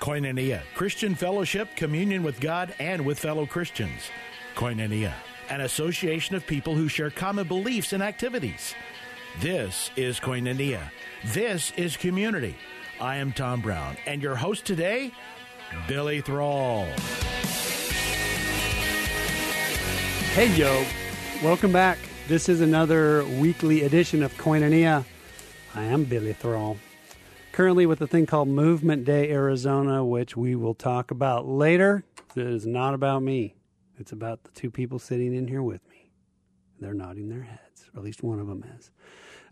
Koinonia, Christian fellowship, communion with God and with fellow Christians. Koinonia, an association of people who share common beliefs and activities. This is Koinonia. This is community. I am Tom Brown, and your host today, Billy Thrall. Hey, yo. Welcome back. This is another weekly edition of Koinonia. I am Billy Thrall. Currently with a thing called Movement Day Arizona, which we will talk about later. It is not about me. It's about the two people sitting in here with me. They're nodding their heads, or at least one of them is.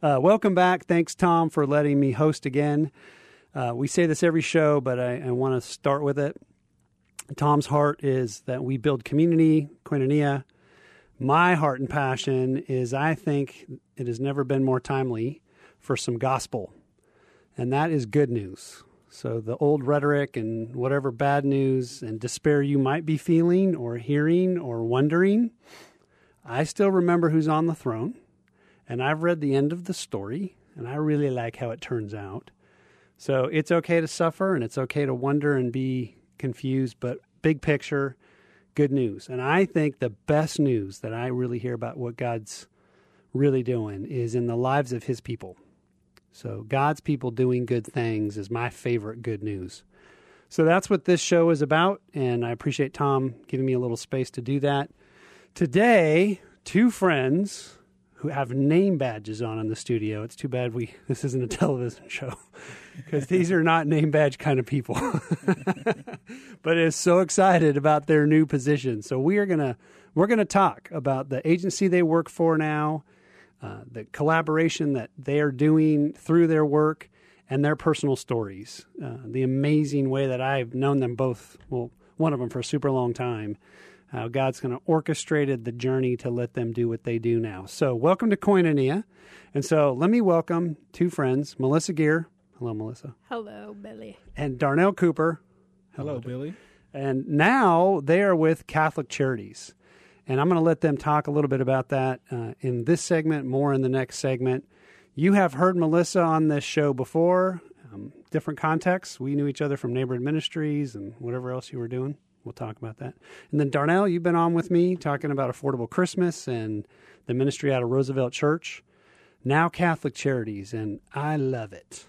Uh, welcome back. Thanks, Tom, for letting me host again. Uh, we say this every show, but I, I want to start with it. Tom's heart is that we build community, koinonia. My heart and passion is I think it has never been more timely for some gospel, and that is good news. So, the old rhetoric and whatever bad news and despair you might be feeling or hearing or wondering, I still remember who's on the throne, and I've read the end of the story, and I really like how it turns out. So, it's okay to suffer and it's okay to wonder and be confused, but big picture, good news. And I think the best news that I really hear about what God's really doing is in the lives of his people. So, God's people doing good things is my favorite good news. So, that's what this show is about. And I appreciate Tom giving me a little space to do that. Today, two friends who have name badges on in the studio. It's too bad we this isn't a television show because these are not name badge kind of people. but is so excited about their new position. So we are gonna we're gonna talk about the agency they work for now, uh, the collaboration that they are doing through their work, and their personal stories. Uh, the amazing way that I've known them both. Well, one of them for a super long time. How God's going to orchestrated the journey to let them do what they do now. So, welcome to Koinonia. And so, let me welcome two friends, Melissa Gear. Hello, Melissa. Hello, Billy. And Darnell Cooper. Hello, Billy. And now they are with Catholic Charities. And I'm going to let them talk a little bit about that uh, in this segment, more in the next segment. You have heard Melissa on this show before, um, different contexts. We knew each other from neighborhood ministries and whatever else you were doing. We'll talk about that. And then Darnell, you've been on with me talking about Affordable Christmas and the ministry out of Roosevelt Church. Now Catholic Charities, and I love it.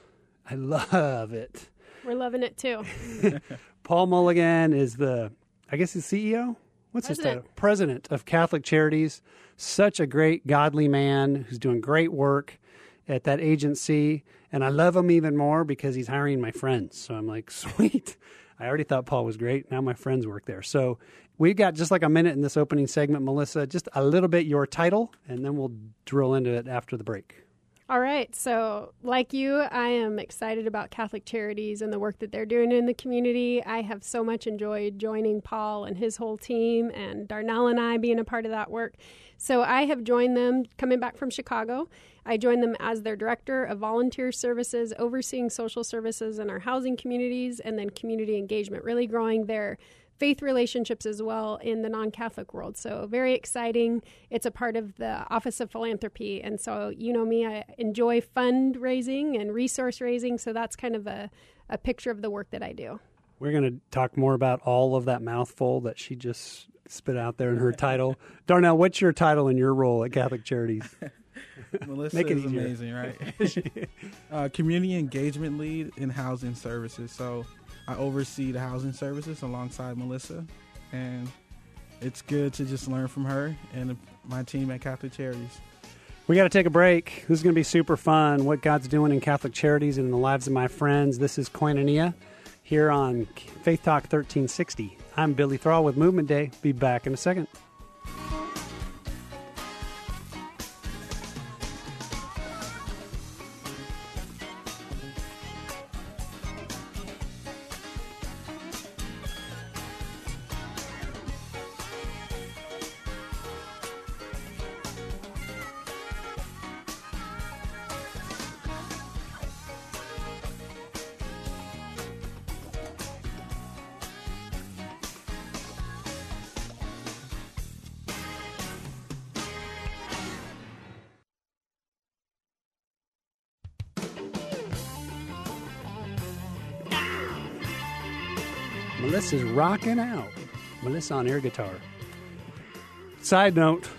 I love it. We're loving it too. Paul Mulligan is the, I guess, the CEO. What's his President. title? President of Catholic Charities. Such a great, godly man who's doing great work at that agency. And I love him even more because he's hiring my friends. So I'm like, sweet. I already thought Paul was great. Now my friends work there. So we've got just like a minute in this opening segment, Melissa. Just a little bit your title, and then we'll drill into it after the break. All right. So, like you, I am excited about Catholic Charities and the work that they're doing in the community. I have so much enjoyed joining Paul and his whole team, and Darnell and I being a part of that work. So, I have joined them coming back from Chicago. I joined them as their director of volunteer services, overseeing social services in our housing communities, and then community engagement, really growing their faith relationships as well in the non Catholic world. So, very exciting. It's a part of the Office of Philanthropy. And so, you know me, I enjoy fundraising and resource raising. So, that's kind of a, a picture of the work that I do. We're going to talk more about all of that mouthful that she just spit out there in her title. Darnell, what's your title and your role at Catholic Charities? Melissa Make it is easier. amazing, right? uh, community engagement lead in housing services. So I oversee the housing services alongside Melissa, and it's good to just learn from her and my team at Catholic Charities. We got to take a break. This is going to be super fun. What God's doing in Catholic Charities and in the lives of my friends. This is Koinonia here on Faith Talk 1360. I'm Billy Thrall with Movement Day. Be back in a second. Rocking out. Melissa on air guitar. Side note,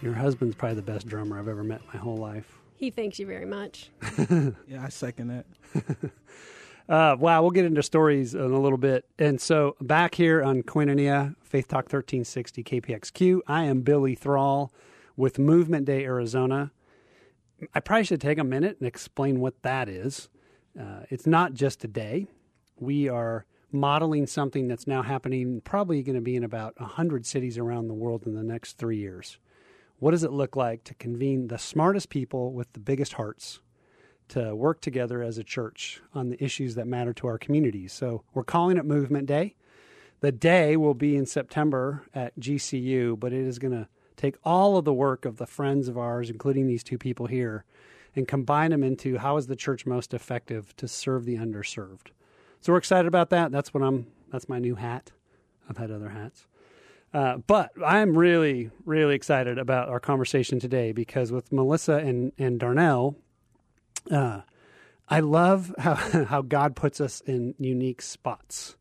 your husband's probably the best drummer I've ever met in my whole life. He thanks you very much. Yeah, I second that. Uh, wow, we'll get into stories in a little bit. And so back here on Koinonia, Faith Talk 1360 KPXQ, I am Billy Thrall with Movement Day Arizona. I probably should take a minute and explain what that is. Uh, it's not just a day. We are modeling something that's now happening, probably going to be in about 100 cities around the world in the next three years. What does it look like to convene the smartest people with the biggest hearts to work together as a church on the issues that matter to our communities? So we're calling it Movement Day. The day will be in September at GCU, but it is going to take all of the work of the friends of ours, including these two people here, and combine them into how is the church most effective to serve the underserved. So we're excited about that. That's what I'm. That's my new hat. I've had other hats. Uh, but I'm really, really excited about our conversation today because with Melissa and, and Darnell, uh, I love how, how God puts us in unique spots.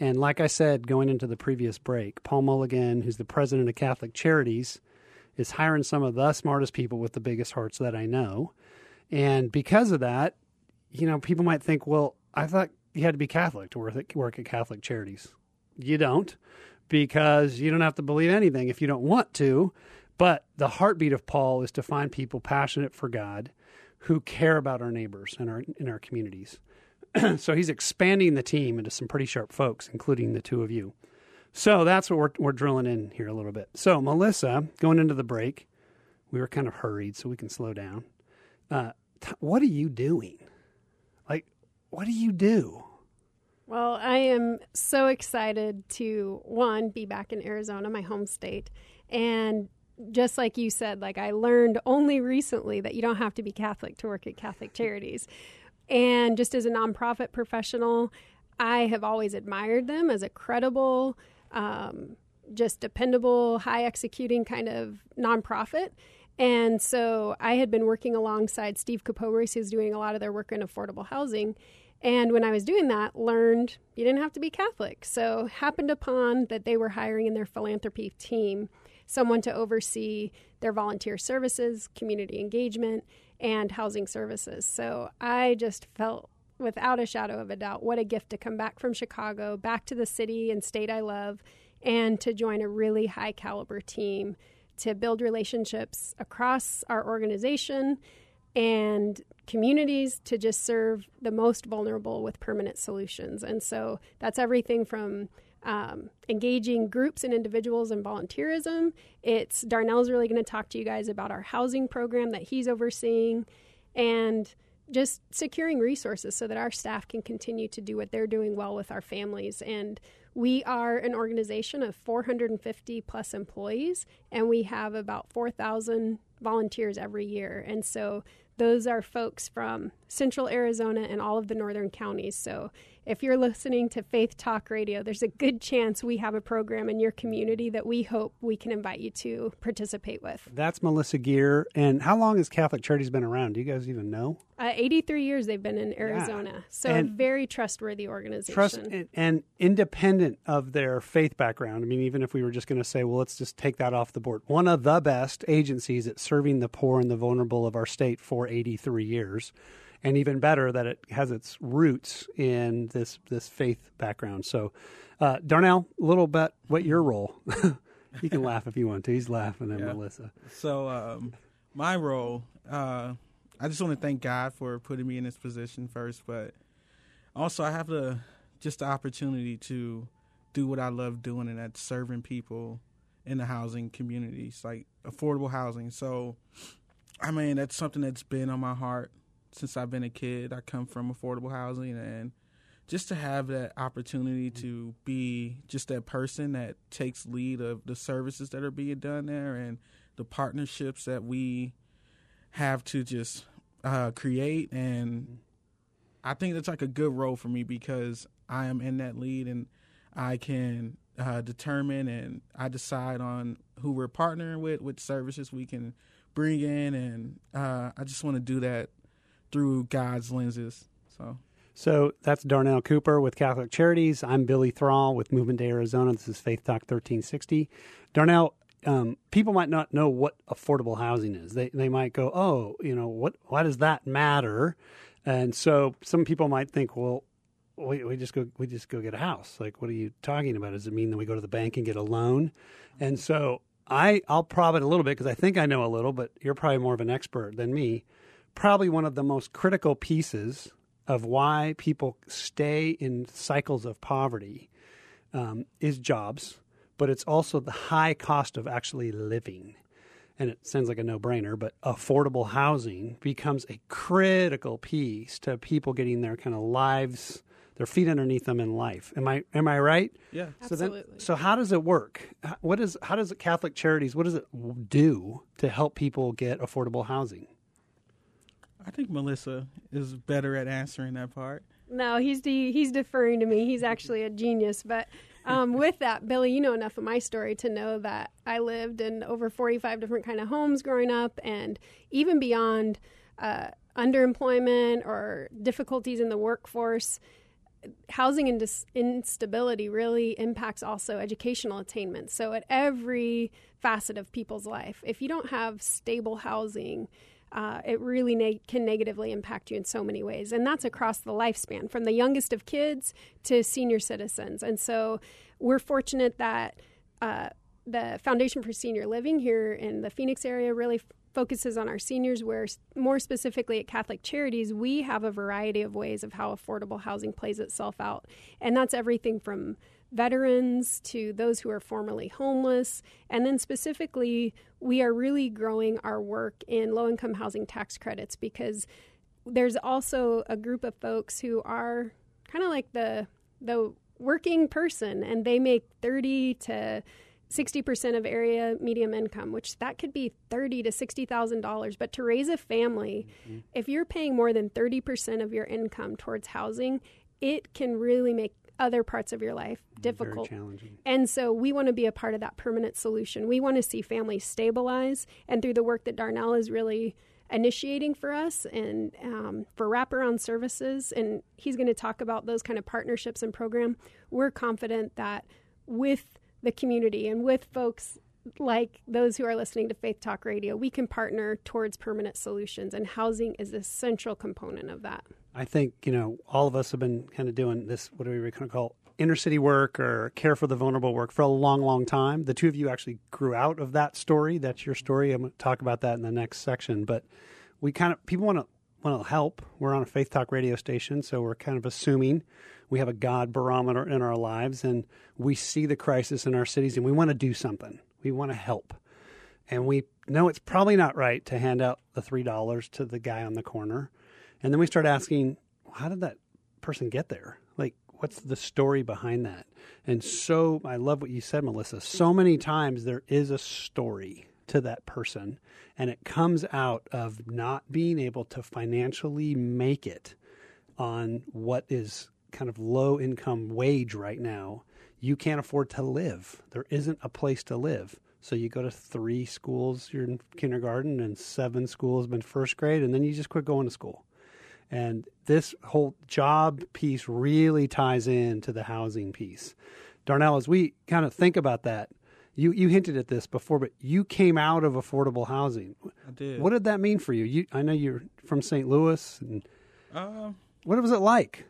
And like I said, going into the previous break, Paul Mulligan, who's the president of Catholic Charities, is hiring some of the smartest people with the biggest hearts that I know. And because of that, you know, people might think, well, I thought you had to be Catholic to work at, work at Catholic Charities. You don't, because you don't have to believe anything if you don't want to. But the heartbeat of Paul is to find people passionate for God who care about our neighbors and our in our communities. so he's expanding the team into some pretty sharp folks, including the two of you. So that's what we're we're drilling in here a little bit. So Melissa, going into the break, we were kind of hurried, so we can slow down. Uh, t- what are you doing? What do you do? Well, I am so excited to one be back in Arizona, my home state, and just like you said, like I learned only recently that you don't have to be Catholic to work at Catholic Charities. And just as a nonprofit professional, I have always admired them as a credible, um, just dependable, high executing kind of nonprofit. And so I had been working alongside Steve Capobres, who's doing a lot of their work in affordable housing. And when I was doing that, learned you didn't have to be Catholic. So happened upon that they were hiring in their philanthropy team someone to oversee their volunteer services, community engagement, and housing services. So I just felt without a shadow of a doubt what a gift to come back from Chicago, back to the city and state I love, and to join a really high caliber team to build relationships across our organization and communities to just serve the most vulnerable with permanent solutions. And so that's everything from um, engaging groups and individuals in volunteerism. It's Darnell's really going to talk to you guys about our housing program that he's overseeing and just securing resources so that our staff can continue to do what they're doing well with our families. And we are an organization of 450 plus employees, and we have about 4,000 volunteers every year. And so those are folks from central Arizona and all of the northern counties. So if you're listening to Faith Talk Radio, there's a good chance we have a program in your community that we hope we can invite you to participate with. That's Melissa Gear. And how long has Catholic Charities been around? Do you guys even know? Uh, 83 years they've been in Arizona. Yeah. So and a very trustworthy organization. Trust and, and independent of their faith background. I mean, even if we were just going to say, well, let's just take that off the board. One of the best agencies at serving the poor and the vulnerable of our state for 83 years and even better that it has its roots in this this faith background. So, uh, Darnell, a little bit what your role? you can laugh if you want to. He's laughing at yeah. Melissa. So, um, my role, uh, I just want to thank God for putting me in this position first, but also I have the just the opportunity to do what I love doing, and that's serving people in the housing communities, like affordable housing. So, I mean, that's something that's been on my heart since I've been a kid. I come from affordable housing and just to have that opportunity to be just that person that takes lead of the services that are being done there and the partnerships that we have to just uh, create and I think that's like a good role for me because I am in that lead and I can uh, determine and I decide on who we're partnering with, which services we can bring in, and uh, I just want to do that through God's lenses. So So that's Darnell Cooper with Catholic Charities. I'm Billy Thrall with Movement Day Arizona. This is Faith Talk 1360. Darnell, um, people might not know what affordable housing is. They they might go, oh, you know, what why does that matter? And so some people might think, well, we, we just go we just go get a house. Like, what are you talking about? Does it mean that we go to the bank and get a loan? And so I I'll probe it a little bit because I think I know a little, but you're probably more of an expert than me. Probably one of the most critical pieces of why people stay in cycles of poverty um, is jobs, but it's also the high cost of actually living. And it sounds like a no brainer, but affordable housing becomes a critical piece to people getting their kind of lives, their feet underneath them in life. Am I am I right? Yeah. So then, Absolutely. so how does it work? H- What is how does it Catholic Charities? What does it do to help people get affordable housing? I think Melissa is better at answering that part. No, he's de- he's deferring to me. He's actually a genius. But um, with that, Billy, you know enough of my story to know that I lived in over 45 different kind of homes growing up, and even beyond uh, underemployment or difficulties in the workforce. Housing instability really impacts also educational attainment. So, at every facet of people's life, if you don't have stable housing, uh, it really can negatively impact you in so many ways. And that's across the lifespan, from the youngest of kids to senior citizens. And so we're fortunate that uh, the Foundation for Senior Living here in the Phoenix area really f- focuses on our seniors, where more specifically at Catholic Charities, we have a variety of ways of how affordable housing plays itself out. And that's everything from veterans to those who are formerly homeless. And then specifically, we are really growing our work in low income housing tax credits because there's also a group of folks who are kind of like the the working person and they make 30 to 60% of area medium income which that could be 30 to 60,000 dollars but to raise a family mm-hmm. if you're paying more than 30% of your income towards housing it can really make other parts of your life difficult Very challenging. and so we want to be a part of that permanent solution. We want to see families stabilize, and through the work that Darnell is really initiating for us and um, for wraparound services, and he's going to talk about those kind of partnerships and program. We're confident that with the community and with folks like those who are listening to Faith Talk Radio, we can partner towards permanent solutions, and housing is a central component of that. I think you know all of us have been kind of doing this. What do we kind of call inner city work or care for the vulnerable work for a long, long time. The two of you actually grew out of that story. That's your story. I'm going to talk about that in the next section. But we kind of people want to want to help. We're on a Faith Talk radio station, so we're kind of assuming we have a God barometer in our lives, and we see the crisis in our cities, and we want to do something. We want to help, and we know it's probably not right to hand out the three dollars to the guy on the corner and then we start asking, how did that person get there? Like, what's the story behind that? And so, I love what you said, Melissa. So many times there is a story to that person, and it comes out of not being able to financially make it on what is kind of low income wage right now. You can't afford to live. There isn't a place to live. So you go to three schools, you're in kindergarten, and seven schools in first grade, and then you just quit going to school. And this whole job piece really ties into the housing piece. Darnell, as we kind of think about that, you, you hinted at this before, but you came out of affordable housing. I did. What did that mean for you? you I know you're from St. Louis, and Um, what was it like?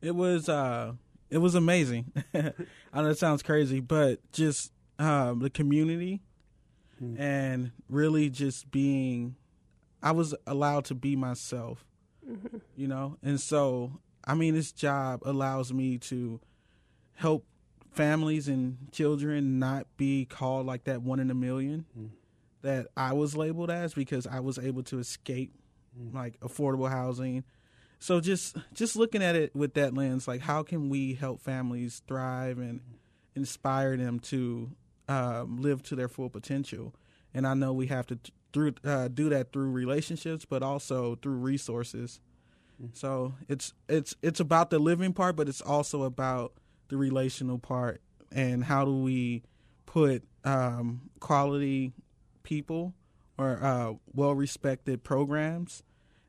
it was uh, it was amazing. I know it sounds crazy, but just um, the community and really just being, I was allowed to be myself, you know, and so I mean, this job allows me to help families and children not be called like that one in a million that I was labeled as because I was able to escape like affordable housing. So just just looking at it with that lens, like how can we help families thrive and inspire them to um, live to their full potential? And I know we have to t- through uh, do that through relationships, but also through resources. So it's it's it's about the living part, but it's also about the relational part and how do we put um, quality people or uh, well respected programs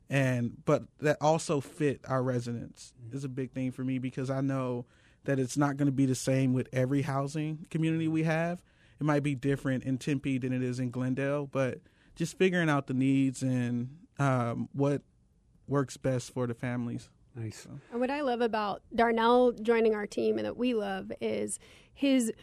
and but that also fit our residents is a big thing for me because I know that it's not going to be the same with every housing community we have. It might be different in Tempe than it is in Glendale, but just figuring out the needs and um, what works best for the families. Nice. And what I love about Darnell joining our team and that we love is his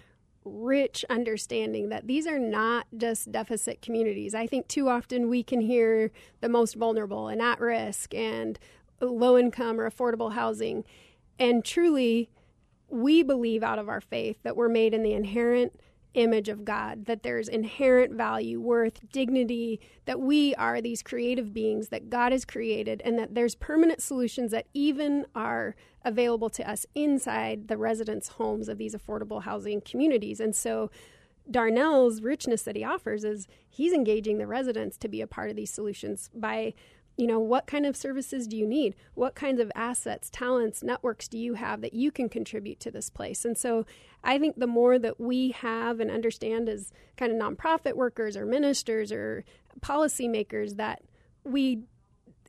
rich understanding that these are not just deficit communities. I think too often we can hear the most vulnerable and at risk and low income or affordable housing. And truly, we believe out of our faith that we're made in the inherent image of God, that there's inherent value, worth, dignity, that we are these creative beings that God has created, and that there's permanent solutions that even are available to us inside the residents' homes of these affordable housing communities. And so, Darnell's richness that he offers is he's engaging the residents to be a part of these solutions by you know what kind of services do you need what kinds of assets talents networks do you have that you can contribute to this place and so i think the more that we have and understand as kind of nonprofit workers or ministers or policymakers that we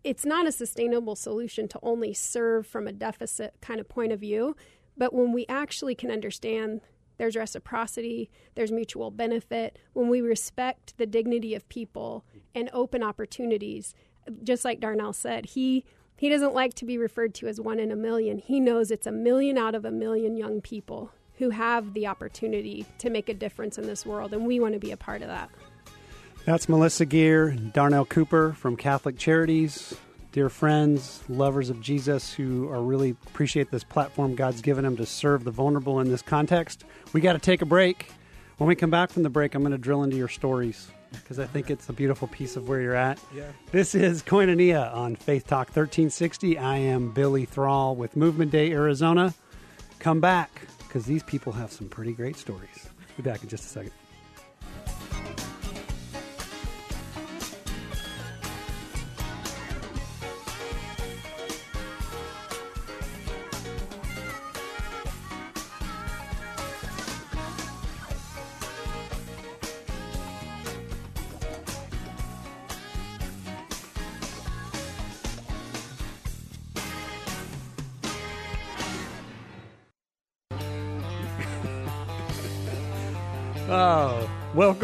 it's not a sustainable solution to only serve from a deficit kind of point of view but when we actually can understand there's reciprocity, there's mutual benefit. When we respect the dignity of people and open opportunities, just like Darnell said, he he doesn't like to be referred to as one in a million. He knows it's a million out of a million young people who have the opportunity to make a difference in this world, and we want to be a part of that. That's Melissa Gear Darnell Cooper from Catholic Charities. Dear friends, lovers of Jesus who are really appreciate this platform God's given them to serve the vulnerable in this context. We got to take a break. When we come back from the break, I'm going to drill into your stories because I think it's a beautiful piece of where you're at. Yeah. This is Koinonia on Faith Talk 1360. I am Billy Thrall with Movement Day Arizona. Come back because these people have some pretty great stories. Be back in just a second.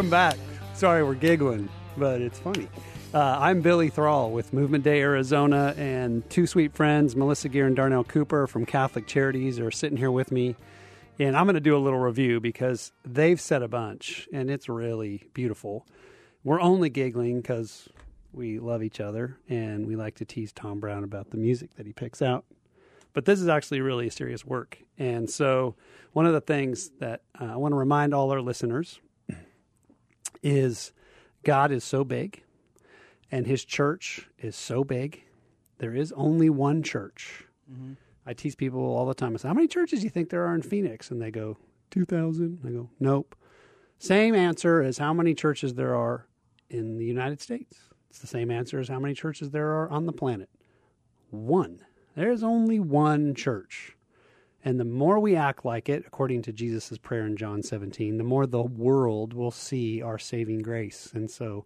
Welcome back. Sorry, we're giggling, but it's funny. Uh, I'm Billy Thrall with Movement Day Arizona, and two sweet friends, Melissa Gear and Darnell Cooper from Catholic Charities, are sitting here with me. And I'm going to do a little review because they've said a bunch, and it's really beautiful. We're only giggling because we love each other and we like to tease Tom Brown about the music that he picks out. But this is actually really serious work. And so, one of the things that uh, I want to remind all our listeners is God is so big and his church is so big. There is only one church. Mm-hmm. I tease people all the time. I say, How many churches do you think there are in Phoenix? And they go, 2,000. I go, Nope. Same answer as how many churches there are in the United States. It's the same answer as how many churches there are on the planet. One. There's only one church. And the more we act like it, according to Jesus' prayer in John 17, the more the world will see our saving grace. And so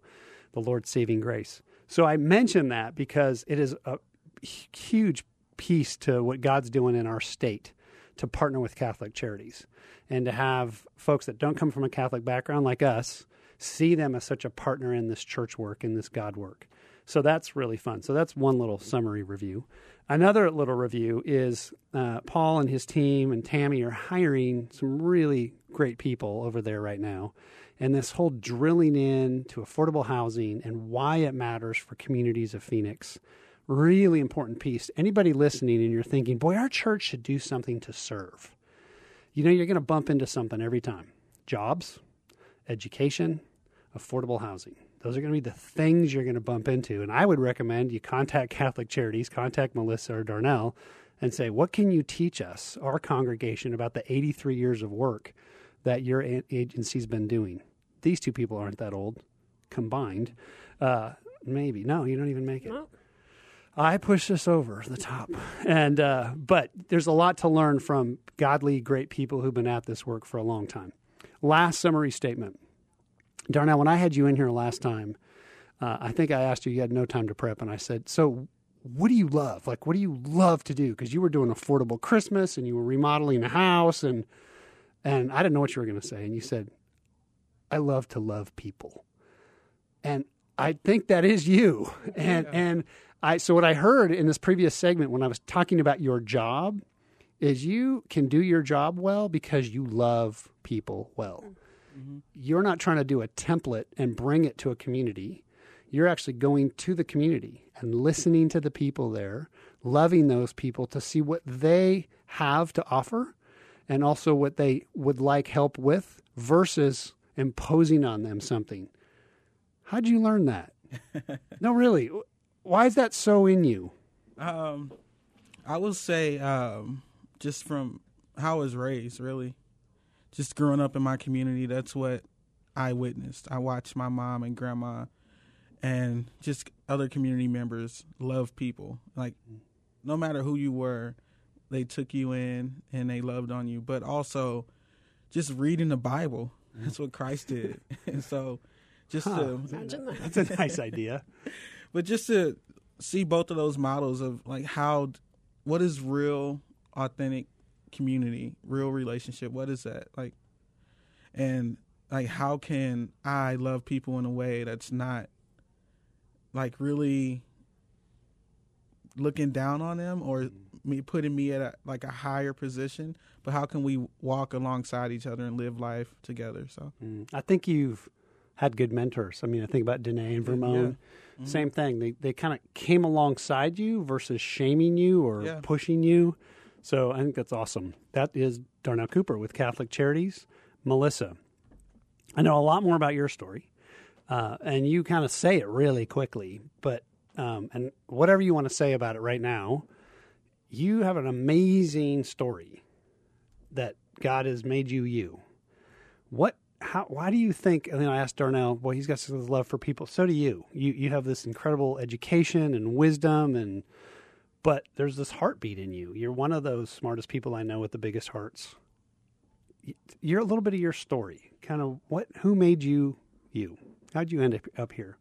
the Lord's saving grace. So I mention that because it is a huge piece to what God's doing in our state to partner with Catholic charities and to have folks that don't come from a Catholic background like us see them as such a partner in this church work, in this God work. So that's really fun. So that's one little summary review. Another little review is uh, Paul and his team and Tammy are hiring some really great people over there right now. And this whole drilling in to affordable housing and why it matters for communities of Phoenix, really important piece. Anybody listening and you're thinking, boy, our church should do something to serve. You know, you're going to bump into something every time jobs, education, affordable housing. Those are going to be the things you're going to bump into. And I would recommend you contact Catholic Charities, contact Melissa or Darnell, and say, what can you teach us, our congregation, about the 83 years of work that your agency's been doing? These two people aren't that old combined. Uh, maybe. No, you don't even make it. No. I push this over the top, and uh, but there's a lot to learn from godly, great people who've been at this work for a long time. Last summary statement. Darnell, when I had you in here last time, uh, I think I asked you, you had no time to prep, and I said, So, what do you love? Like, what do you love to do? Because you were doing affordable Christmas and you were remodeling a house, and and I didn't know what you were going to say, and you said, I love to love people, and I think that is you, and yeah. and I so what I heard in this previous segment when I was talking about your job is you can do your job well because you love people well. Mm-hmm. You're not trying to do a template and bring it to a community. You're actually going to the community and listening to the people there, loving those people to see what they have to offer and also what they would like help with versus imposing on them something. How'd you learn that? no, really. Why is that so in you? Um, I will say, um, just from how I was raised, really, just growing up in my community, that's what I witnessed. I watched my mom and grandma and just other community members love people. Like no matter who you were, they took you in and they loved on you. But also just reading the Bible. Mm-hmm. That's what Christ did. and so just huh. to That's a nice idea. but just to see both of those models of like how what is real authentic community, real relationship, what is that? Like and like how can I love people in a way that's not like really looking down on them or me putting me at a, like a higher position but how can we walk alongside each other and live life together so mm. i think you've had good mentors i mean i think about danae and vermont yeah. mm-hmm. same thing they, they kind of came alongside you versus shaming you or yeah. pushing you so i think that's awesome that is darnell cooper with catholic charities melissa i know a lot more about your story uh, and you kind of say it really quickly. But um, and whatever you want to say about it right now, you have an amazing story that God has made you you. What? How? Why do you think? And then I asked Darnell. Well, he's got this love for people. So do you. You you have this incredible education and wisdom and. But there's this heartbeat in you. You're one of those smartest people I know with the biggest hearts. You're a little bit of your story. Kind of what? Who made you you? How'd you end up, up here?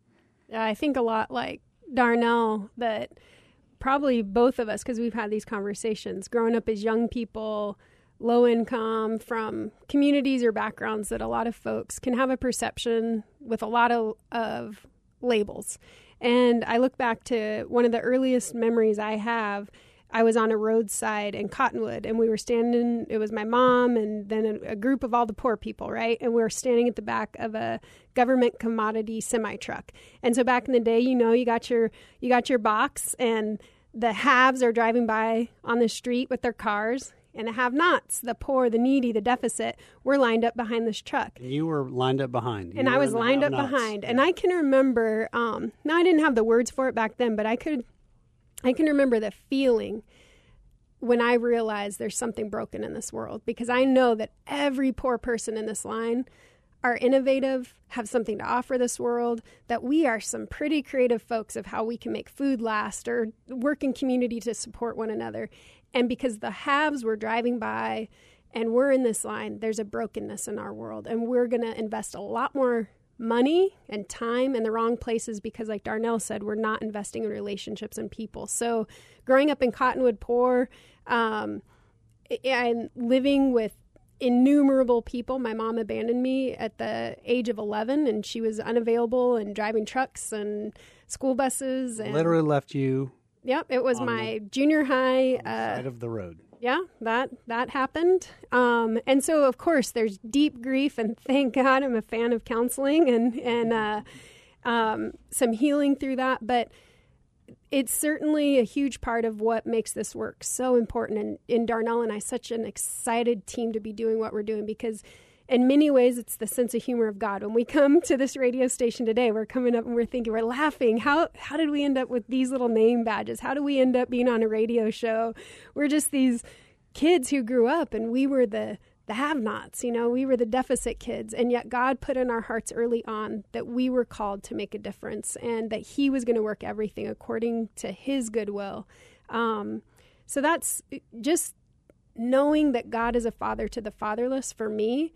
I think a lot like Darnell that probably both of us, because we've had these conversations, growing up as young people, low income, from communities or backgrounds that a lot of folks can have a perception with a lot of, of labels. And I look back to one of the earliest memories I have I was on a roadside in Cottonwood and we were standing, it was my mom and then a, a, group of all the poor people, right? And we were standing at the back of a government commodity semi truck. And so back in the day, you know, you got your, you got your box and the haves are driving by on the street with their cars and the have nots, the poor, the needy, the deficit, were lined up behind this truck. You were lined up behind. You and I was lined up behind. And I can remember, um, now I didn't have the words for it back then, but I could I can remember the feeling when I realized there's something broken in this world because I know that every poor person in this line are innovative, have something to offer this world, that we are some pretty creative folks of how we can make food last or work in community to support one another. And because the haves were driving by and we're in this line, there's a brokenness in our world. And we're going to invest a lot more money and time in the wrong places because, like Darnell said, we're not investing in relationships and people. So, growing up in Cottonwood poor um, and living with innumerable people, my mom abandoned me at the age of 11 and she was unavailable and driving trucks and school buses. And, Literally left you. Yep, it was my junior high. Uh, side of the road yeah, that that happened. Um, and so, of course, there's deep grief, and thank God I'm a fan of counseling and and uh, um, some healing through that. But it's certainly a huge part of what makes this work so important. And in Darnell and I, such an excited team to be doing what we're doing because in many ways, it's the sense of humor of God. When we come to this radio station today, we're coming up and we're thinking, we're laughing. How how did we end up with these little name badges? How do we end up being on a radio show? We're just these kids who grew up, and we were the the have-nots. You know, we were the deficit kids, and yet God put in our hearts early on that we were called to make a difference, and that He was going to work everything according to His goodwill. Um, so that's just knowing that God is a father to the fatherless for me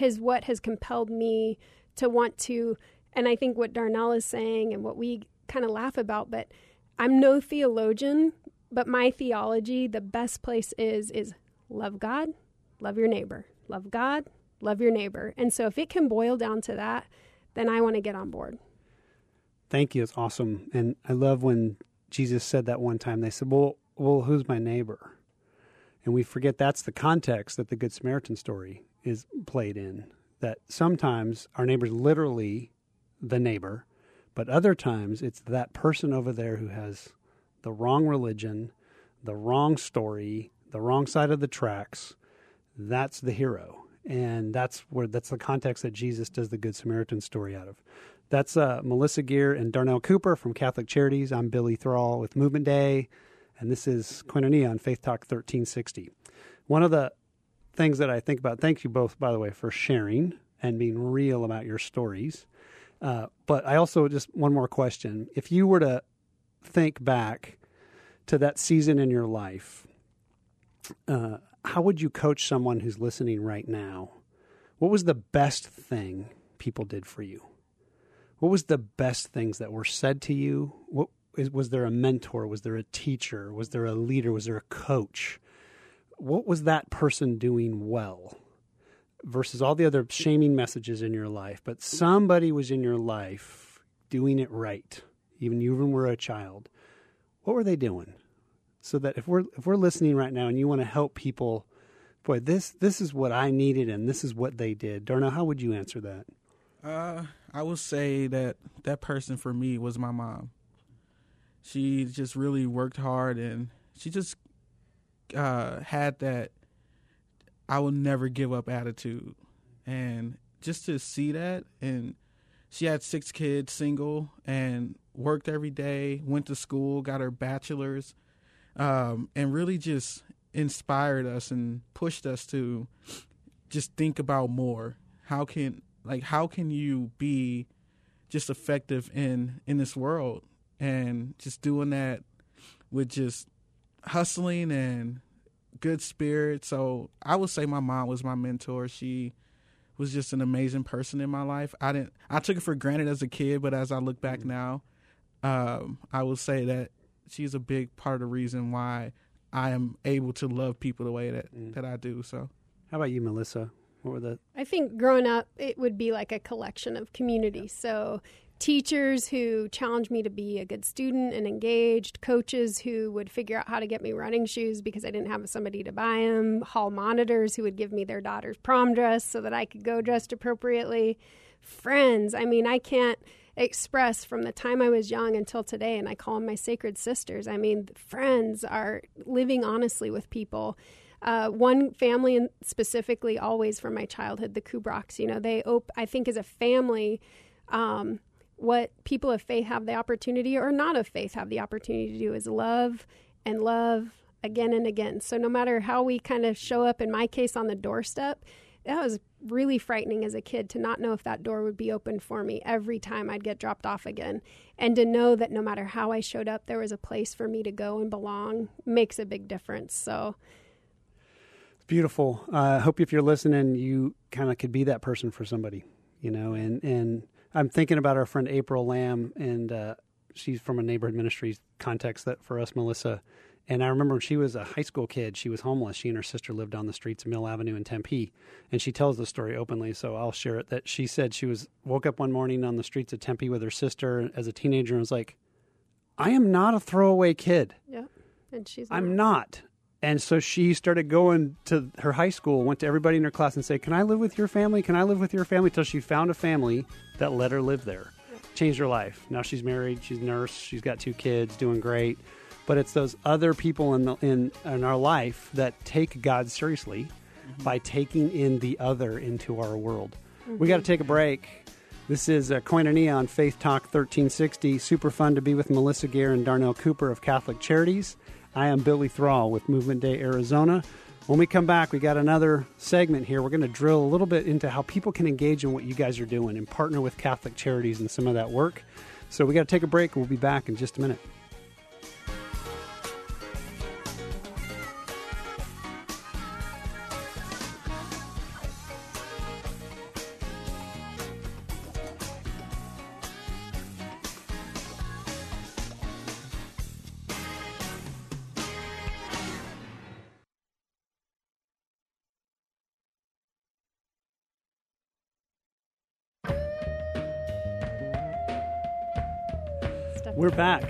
is what has compelled me to want to and I think what Darnell is saying and what we kind of laugh about, but I'm no theologian, but my theology, the best place is is love God, love your neighbor. Love God, love your neighbor. And so if it can boil down to that, then I want to get on board. Thank you. It's awesome. And I love when Jesus said that one time. They said, "Well, well, who's my neighbor?" And we forget that's the context that the Good Samaritan story is played in. That sometimes our neighbor's literally the neighbor, but other times it's that person over there who has the wrong religion, the wrong story, the wrong side of the tracks. That's the hero. And that's where that's the context that Jesus does the Good Samaritan story out of. That's uh, Melissa Gear and Darnell Cooper from Catholic Charities. I'm Billy Thrall with Movement Day, and this is Koinonia on Faith Talk 1360. One of the things that I think about, thank you both, by the way, for sharing and being real about your stories. Uh, but I also just one more question. If you were to think back to that season in your life, uh, how would you coach someone who's listening right now? What was the best thing people did for you? What was the best things that were said to you? What was there a mentor? Was there a teacher? Was there a leader? Was there a coach? What was that person doing well versus all the other shaming messages in your life? But somebody was in your life doing it right, even you even were a child. What were they doing? So that if we're if we're listening right now and you want to help people, boy, this this is what I needed and this is what they did. Darnell, how would you answer that? Uh, I would say that that person for me was my mom. She just really worked hard and she just uh, had that I will never give up attitude. And just to see that and she had six kids, single, and worked every day, went to school, got her bachelor's, um, and really just inspired us and pushed us to just think about more. How can like how can you be just effective in in this world and just doing that with just hustling and good spirit. So I would say my mom was my mentor. She was just an amazing person in my life. I didn't I took it for granted as a kid, but as I look back mm-hmm. now, um, I will say that she's a big part of the reason why I am able to love people the way that mm. that I do. So, how about you, Melissa? What were the? I think growing up, it would be like a collection of communities. So teachers who challenged me to be a good student and engaged, coaches who would figure out how to get me running shoes because I didn't have somebody to buy them, hall monitors who would give me their daughter's prom dress so that I could go dressed appropriately, friends. I mean, I can't express from the time I was young until today, and I call them my sacred sisters. I mean, friends are living honestly with people uh, one family specifically, always from my childhood, the Kubrocks. You know, they op- I think as a family, um, what people of faith have the opportunity, or not of faith, have the opportunity to do is love and love again and again. So no matter how we kind of show up, in my case, on the doorstep, that was really frightening as a kid to not know if that door would be open for me every time I'd get dropped off again. And to know that no matter how I showed up, there was a place for me to go and belong makes a big difference. So Beautiful. I uh, hope if you're listening, you kind of could be that person for somebody, you know. And and I'm thinking about our friend April Lamb, and uh, she's from a neighborhood ministries context that for us, Melissa. And I remember when she was a high school kid, she was homeless. She and her sister lived on the streets of Mill Avenue in Tempe, and she tells the story openly. So I'll share it. That she said she was woke up one morning on the streets of Tempe with her sister as a teenager and was like, "I am not a throwaway kid." Yeah, and she's. Not. I'm not. And so she started going to her high school, went to everybody in her class and said, Can I live with your family? Can I live with your family? Until she found a family that let her live there. Changed her life. Now she's married, she's a nurse, she's got two kids, doing great. But it's those other people in, the, in, in our life that take God seriously mm-hmm. by taking in the other into our world. Mm-hmm. We got to take a break. This is uh, Koinonia on Faith Talk 1360. Super fun to be with Melissa Gare and Darnell Cooper of Catholic Charities. I am Billy Thrall with Movement Day Arizona. When we come back, we got another segment here. We're going to drill a little bit into how people can engage in what you guys are doing and partner with Catholic Charities and some of that work. So we got to take a break. We'll be back in just a minute. We're back.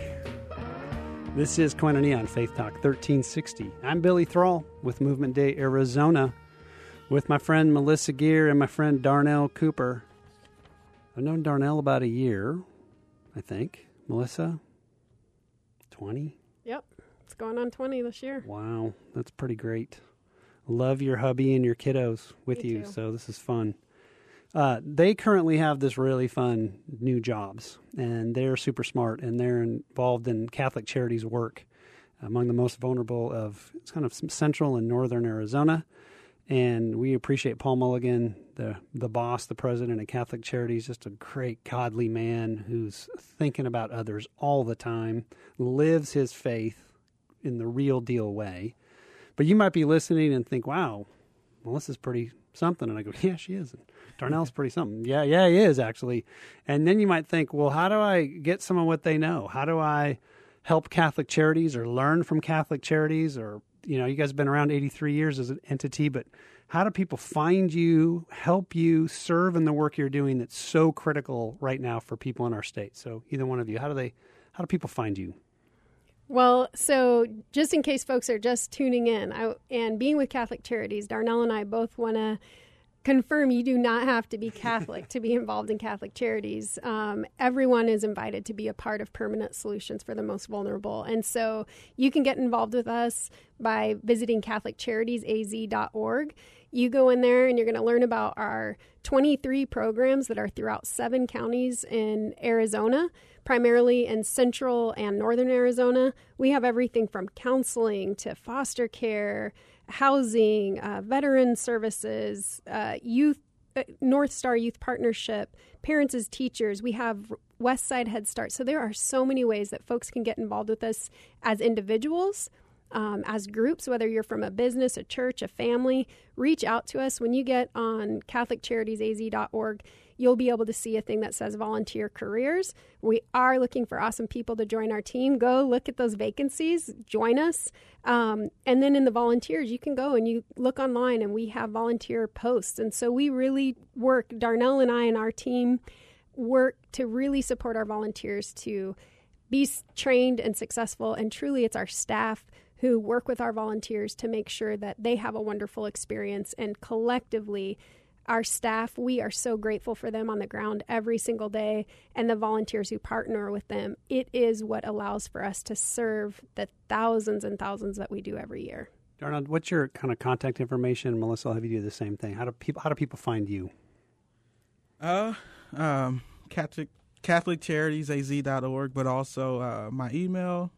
This is Koinonia on Faith Talk 1360. I'm Billy Thrall with Movement Day Arizona with my friend Melissa Geer and my friend Darnell Cooper. I've known Darnell about a year, I think. Melissa, 20? Yep. It's going on 20 this year. Wow, that's pretty great. Love your hubby and your kiddos with Me you, too. so this is fun. Uh, they currently have this really fun new jobs, and they're super smart, and they're involved in Catholic Charities work among the most vulnerable of it's kind of central and northern Arizona. And we appreciate Paul Mulligan, the the boss, the president of Catholic Charities, just a great godly man who's thinking about others all the time, lives his faith in the real deal way. But you might be listening and think, "Wow, Melissa's pretty something," and I go, "Yeah, she is." And Darnell's pretty something. Yeah, yeah, he is actually. And then you might think, "Well, how do I get some of what they know? How do I help Catholic Charities or learn from Catholic Charities or you know, you guys have been around 83 years as an entity, but how do people find you, help you, serve in the work you're doing that's so critical right now for people in our state? So, either one of you, how do they, how do people find you? Well, so just in case folks are just tuning in, I, and being with Catholic Charities, Darnell and I both want to confirm you do not have to be Catholic to be involved in Catholic Charities. Um, everyone is invited to be a part of Permanent Solutions for the Most Vulnerable. And so you can get involved with us by visiting CatholicCharitiesAZ.org. You go in there and you're going to learn about our 23 programs that are throughout seven counties in Arizona, primarily in central and northern Arizona. We have everything from counseling to foster care, housing, uh, veteran services, uh, youth. uh, North Star Youth Partnership, parents as teachers. We have West Side Head Start. So there are so many ways that folks can get involved with us as individuals, um, as groups, whether you're from a business, a church, a family, reach out to us. When you get on CatholicCharitiesAZ.org, you'll be able to see a thing that says volunteer careers. We are looking for awesome people to join our team. Go look at those vacancies, join us. Um, and then in the volunteers, you can go and you look online and we have volunteer posts. And so we really work, Darnell and I and our team work to really support our volunteers to be trained and successful. And truly, it's our staff who work with our volunteers to make sure that they have a wonderful experience. And collectively, our staff, we are so grateful for them on the ground every single day and the volunteers who partner with them. It is what allows for us to serve the thousands and thousands that we do every year. Darnell, what's your kind of contact information? Melissa, I'll have you do the same thing. How do people, how do people find you? Uh, um, Catholic CatholicCharitiesAZ.org, but also uh, my email,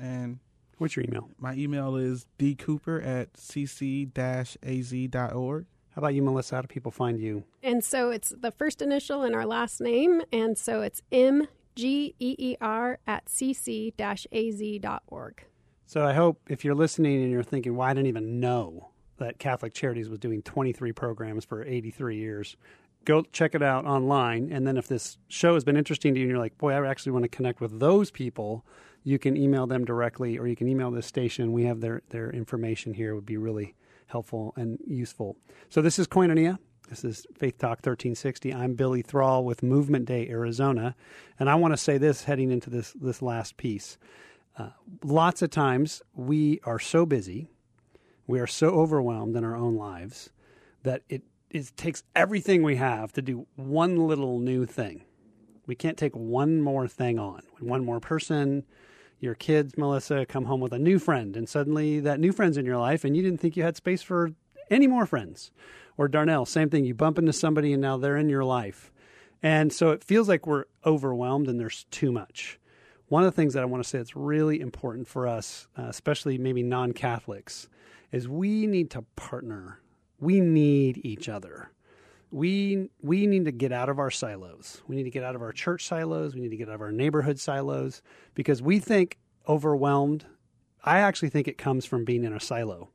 and What's your email? my email is dcooper at cc-az.org. How about you, Melissa? How do people find you? And so it's the first initial and our last name. And so it's M G E E R at cc az.org. So I hope if you're listening and you're thinking, well, I didn't even know that Catholic Charities was doing 23 programs for 83 years, go check it out online. And then if this show has been interesting to you and you're like, boy, I actually want to connect with those people, you can email them directly or you can email this station. We have their, their information here. It would be really helpful and useful. So this is Koinonia. This is Faith Talk 1360. I'm Billy Thrall with Movement Day Arizona. And I want to say this heading into this, this last piece. Uh, lots of times we are so busy, we are so overwhelmed in our own lives that it, it takes everything we have to do one little new thing. We can't take one more thing on. One more person, your kids, Melissa, come home with a new friend, and suddenly that new friend's in your life, and you didn't think you had space for any more friends. Or Darnell, same thing. You bump into somebody, and now they're in your life. And so it feels like we're overwhelmed and there's too much. One of the things that I want to say that's really important for us, uh, especially maybe non Catholics, is we need to partner. We need each other. We, we need to get out of our silos. We need to get out of our church silos. We need to get out of our neighborhood silos because we think overwhelmed. I actually think it comes from being in a silo.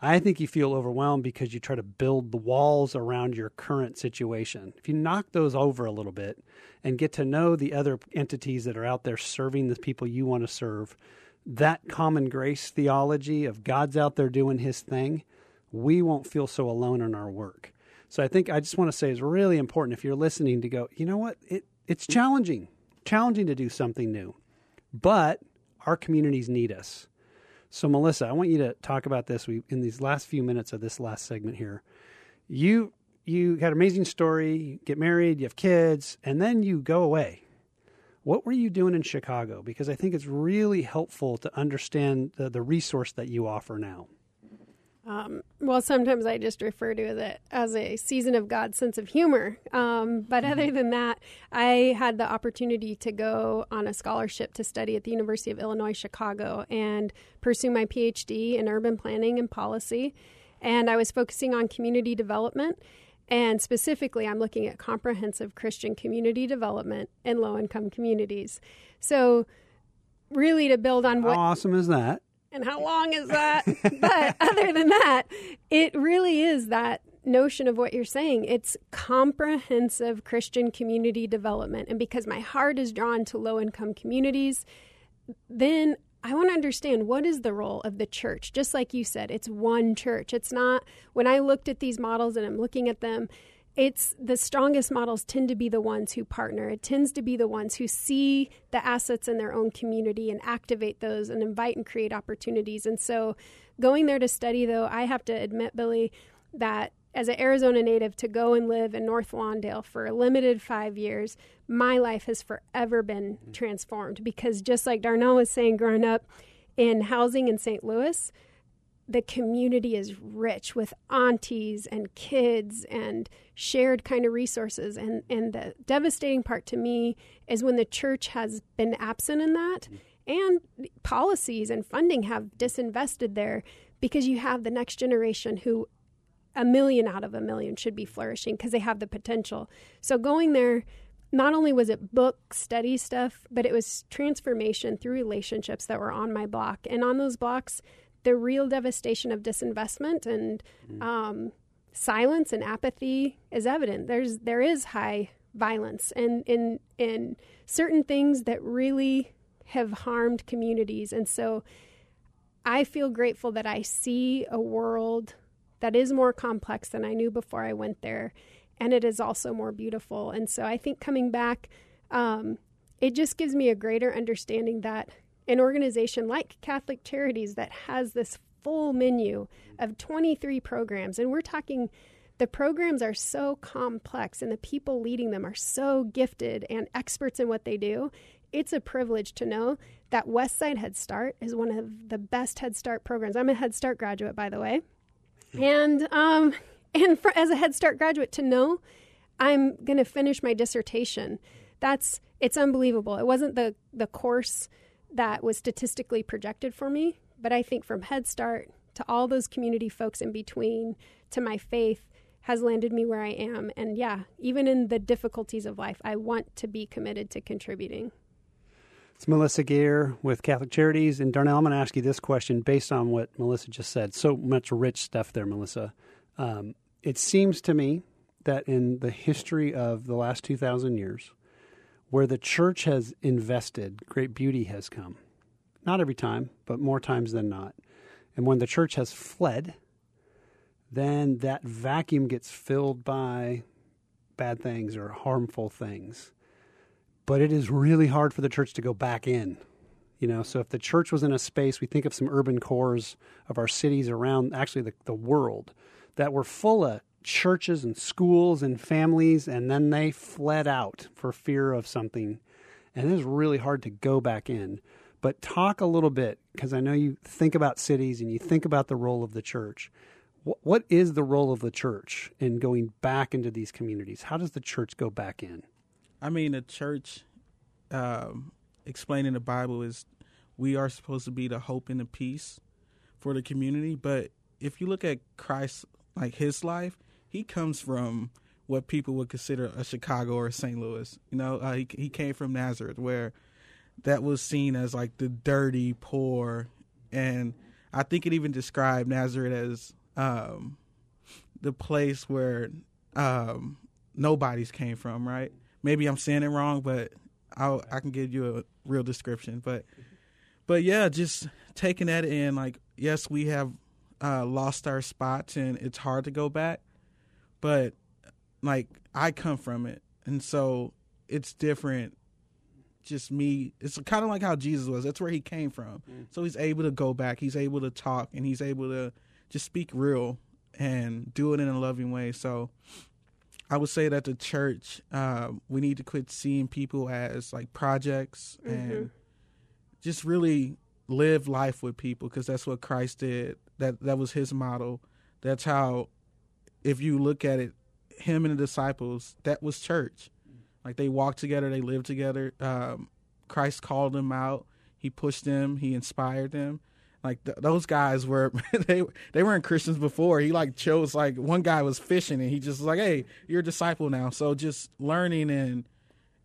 I think you feel overwhelmed because you try to build the walls around your current situation. If you knock those over a little bit and get to know the other entities that are out there serving the people you want to serve, that common grace theology of God's out there doing his thing, we won't feel so alone in our work. So I think I just want to say it's really important if you're listening to go, you know what? It it's challenging. challenging to do something new, but our communities need us. So, Melissa, I want you to talk about this. We in these last few minutes of this last segment here. You you had an amazing story. You get married, you have kids, and then you go away. What were you doing in Chicago? Because I think it's really helpful to understand the, the resource that you offer now. Um, well, sometimes I just refer to it as a season of God's sense of humor. Um, but other mm-hmm. than that, I had the opportunity to go on a scholarship to study at the University of Illinois Chicago and pursue my PhD in urban planning and policy. And I was focusing on community development. And specifically, I'm looking at comprehensive Christian community development in low income communities. So, really, to build on what. How awesome is that? And how long is that? but other than that, it really is that notion of what you're saying. It's comprehensive Christian community development. And because my heart is drawn to low income communities, then I want to understand what is the role of the church. Just like you said, it's one church. It's not, when I looked at these models and I'm looking at them, it's the strongest models tend to be the ones who partner. It tends to be the ones who see the assets in their own community and activate those and invite and create opportunities. And so, going there to study, though, I have to admit, Billy, that as an Arizona native to go and live in North Lawndale for a limited five years, my life has forever been mm. transformed because just like Darnell was saying growing up in housing in St. Louis, the community is rich with aunties and kids and shared kind of resources. And and the devastating part to me is when the church has been absent in that and policies and funding have disinvested there because you have the next generation who a million out of a million should be flourishing because they have the potential. So going there not only was it book study stuff but it was transformation through relationships that were on my block. And on those blocks the real devastation of disinvestment and mm. um, silence and apathy is evident. There's there is high violence and in in certain things that really have harmed communities, and so I feel grateful that I see a world that is more complex than I knew before I went there, and it is also more beautiful. And so I think coming back, um, it just gives me a greater understanding that an organization like Catholic Charities that has this full menu of 23 programs, and we're talking the programs are so complex and the people leading them are so gifted and experts in what they do. It's a privilege to know that Westside Head Start is one of the best Head Start programs. I'm a Head Start graduate, by the way, and um, and for, as a Head Start graduate, to know I'm going to finish my dissertation, that's it's unbelievable. It wasn't the the course that was statistically projected for me. But I think from Head Start to all those community folks in between to my faith has landed me where I am. And yeah, even in the difficulties of life, I want to be committed to contributing. It's Melissa Geer with Catholic Charities. And Darnell, I'm going to ask you this question based on what Melissa just said. So much rich stuff there, Melissa. Um, it seems to me that in the history of the last 2,000 years, where the church has invested, great beauty has come. Not every time, but more times than not. And when the church has fled, then that vacuum gets filled by bad things or harmful things. But it is really hard for the church to go back in. You know, so if the church was in a space, we think of some urban cores of our cities around actually the, the world that were full of churches and schools and families, and then they fled out for fear of something. And it is really hard to go back in. But talk a little bit, because I know you think about cities and you think about the role of the church. What is the role of the church in going back into these communities? How does the church go back in? I mean, the church, um, explaining the Bible, is we are supposed to be the hope and the peace for the community. But if you look at Christ, like his life, he comes from what people would consider a Chicago or a St. Louis. You know, uh, he he came from Nazareth, where that was seen as like the dirty, poor, and I think it even described Nazareth as um, the place where um, nobody's came from. Right? Maybe I'm saying it wrong, but i I can give you a real description. But but yeah, just taking that in, like yes, we have uh, lost our spots, and it's hard to go back but like I come from it, and so it's different just me. It's kind of like how Jesus was. That's where he came from. Mm. So he's able to go back. He's able to talk, and he's able to just speak real and do it in a loving way. So I would say that the church, uh, we need to quit seeing people as like projects mm-hmm. and just really live life with people because that's what Christ did. That that was his model. That's how, if you look at it, him and the disciples, that was church. Like they walked together, they lived together. Um, Christ called them out. He pushed them. He inspired them. Like th- those guys were they they weren't Christians before. He like chose like one guy was fishing and he just was like, "Hey, you're a disciple now." So just learning and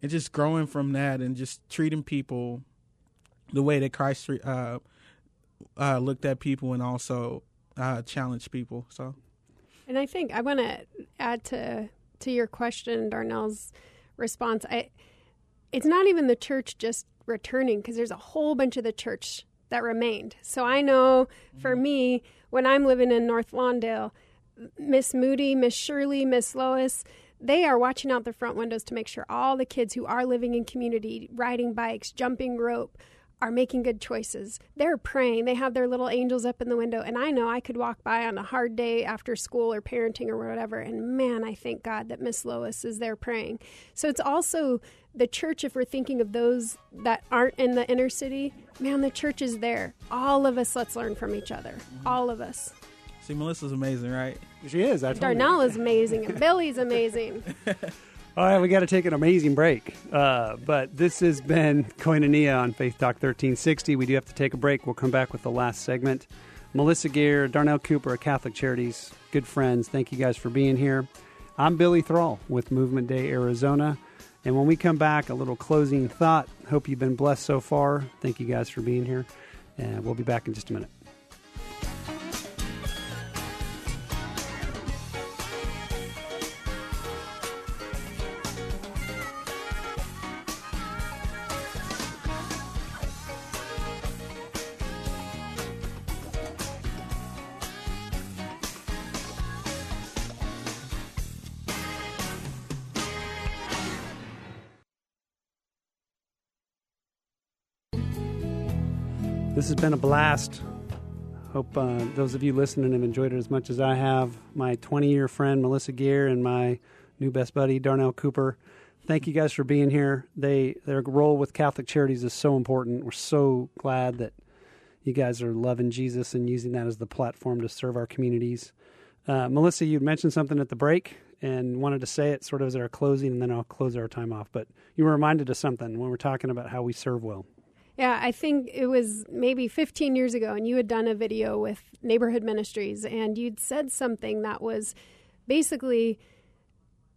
and just growing from that and just treating people the way that Christ uh, uh, looked at people and also uh, challenged people. So, and I think I want to add to to your question, Darnell's response. I it's not even the church just returning because there's a whole bunch of the church that remained. So I know for mm-hmm. me, when I'm living in North Lawndale, Miss Moody, Miss Shirley, Miss Lois, they are watching out the front windows to make sure all the kids who are living in community, riding bikes, jumping rope, are making good choices. They're praying. They have their little angels up in the window. And I know I could walk by on a hard day after school or parenting or whatever. And man, I thank God that Miss Lois is there praying. So it's also the church, if we're thinking of those that aren't in the inner city, man, the church is there. All of us, let's learn from each other. All of us. See, Melissa's amazing, right? She is. I Darnell is amazing, and Billy's amazing. All right, we got to take an amazing break. Uh, but this has been Koinonia on Faith Talk 1360. We do have to take a break. We'll come back with the last segment. Melissa Geer, Darnell Cooper, Catholic Charities, good friends. Thank you guys for being here. I'm Billy Thrall with Movement Day Arizona. And when we come back, a little closing thought. Hope you've been blessed so far. Thank you guys for being here. And we'll be back in just a minute. This has been a blast. Hope uh, those of you listening have enjoyed it as much as I have. My 20 year friend Melissa Geer and my new best buddy Darnell Cooper. Thank you guys for being here. They their role with Catholic Charities is so important. We're so glad that you guys are loving Jesus and using that as the platform to serve our communities. Uh, Melissa, you mentioned something at the break and wanted to say it sort of as our closing, and then I'll close our time off. But you were reminded of something when we're talking about how we serve well. Yeah, I think it was maybe 15 years ago, and you had done a video with Neighborhood Ministries, and you'd said something that was basically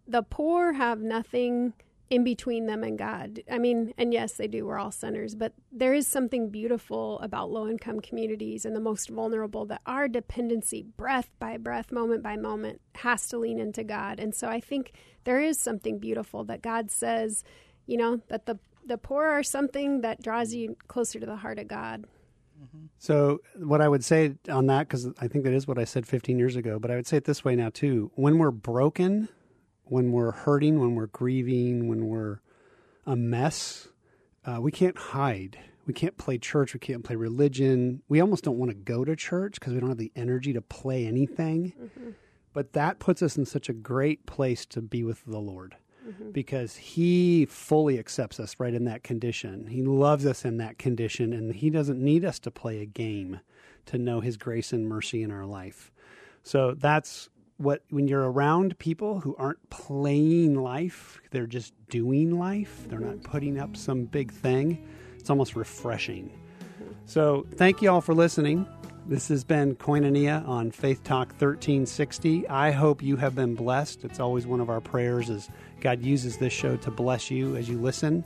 the poor have nothing in between them and God. I mean, and yes, they do. We're all sinners, but there is something beautiful about low income communities and the most vulnerable that our dependency, breath by breath, moment by moment, has to lean into God. And so I think there is something beautiful that God says, you know, that the the poor are something that draws you closer to the heart of God. So, what I would say on that, because I think that is what I said 15 years ago, but I would say it this way now too. When we're broken, when we're hurting, when we're grieving, when we're a mess, uh, we can't hide. We can't play church. We can't play religion. We almost don't want to go to church because we don't have the energy to play anything. Mm-hmm. But that puts us in such a great place to be with the Lord mm-hmm. because he fully accepts us right in that condition. He loves us in that condition, and he doesn't need us to play a game to know his grace and mercy in our life. So that's what when you're around people who aren't playing life, they're just doing life. They're not putting up some big thing. It's almost refreshing. Mm-hmm. So, thank you all for listening. This has been Koinonia on Faith Talk 1360. I hope you have been blessed. It's always one of our prayers as God uses this show to bless you as you listen.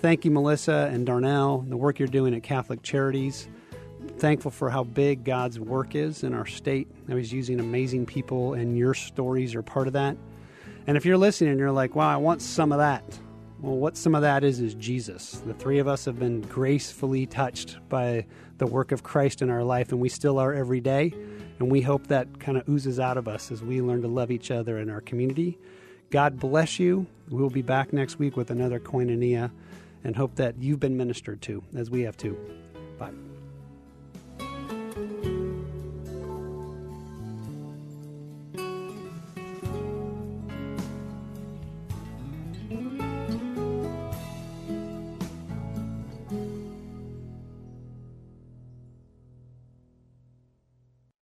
Thank you, Melissa and Darnell, the work you're doing at Catholic Charities. Thankful for how big God's work is in our state. Now He's using amazing people, and your stories are part of that. And if you're listening and you're like, wow, I want some of that, well, what some of that is, is Jesus. The three of us have been gracefully touched by the work of Christ in our life, and we still are every day. And we hope that kind of oozes out of us as we learn to love each other in our community. God bless you. We'll be back next week with another Koinonia. and hope that you've been ministered to as we have too. Bye.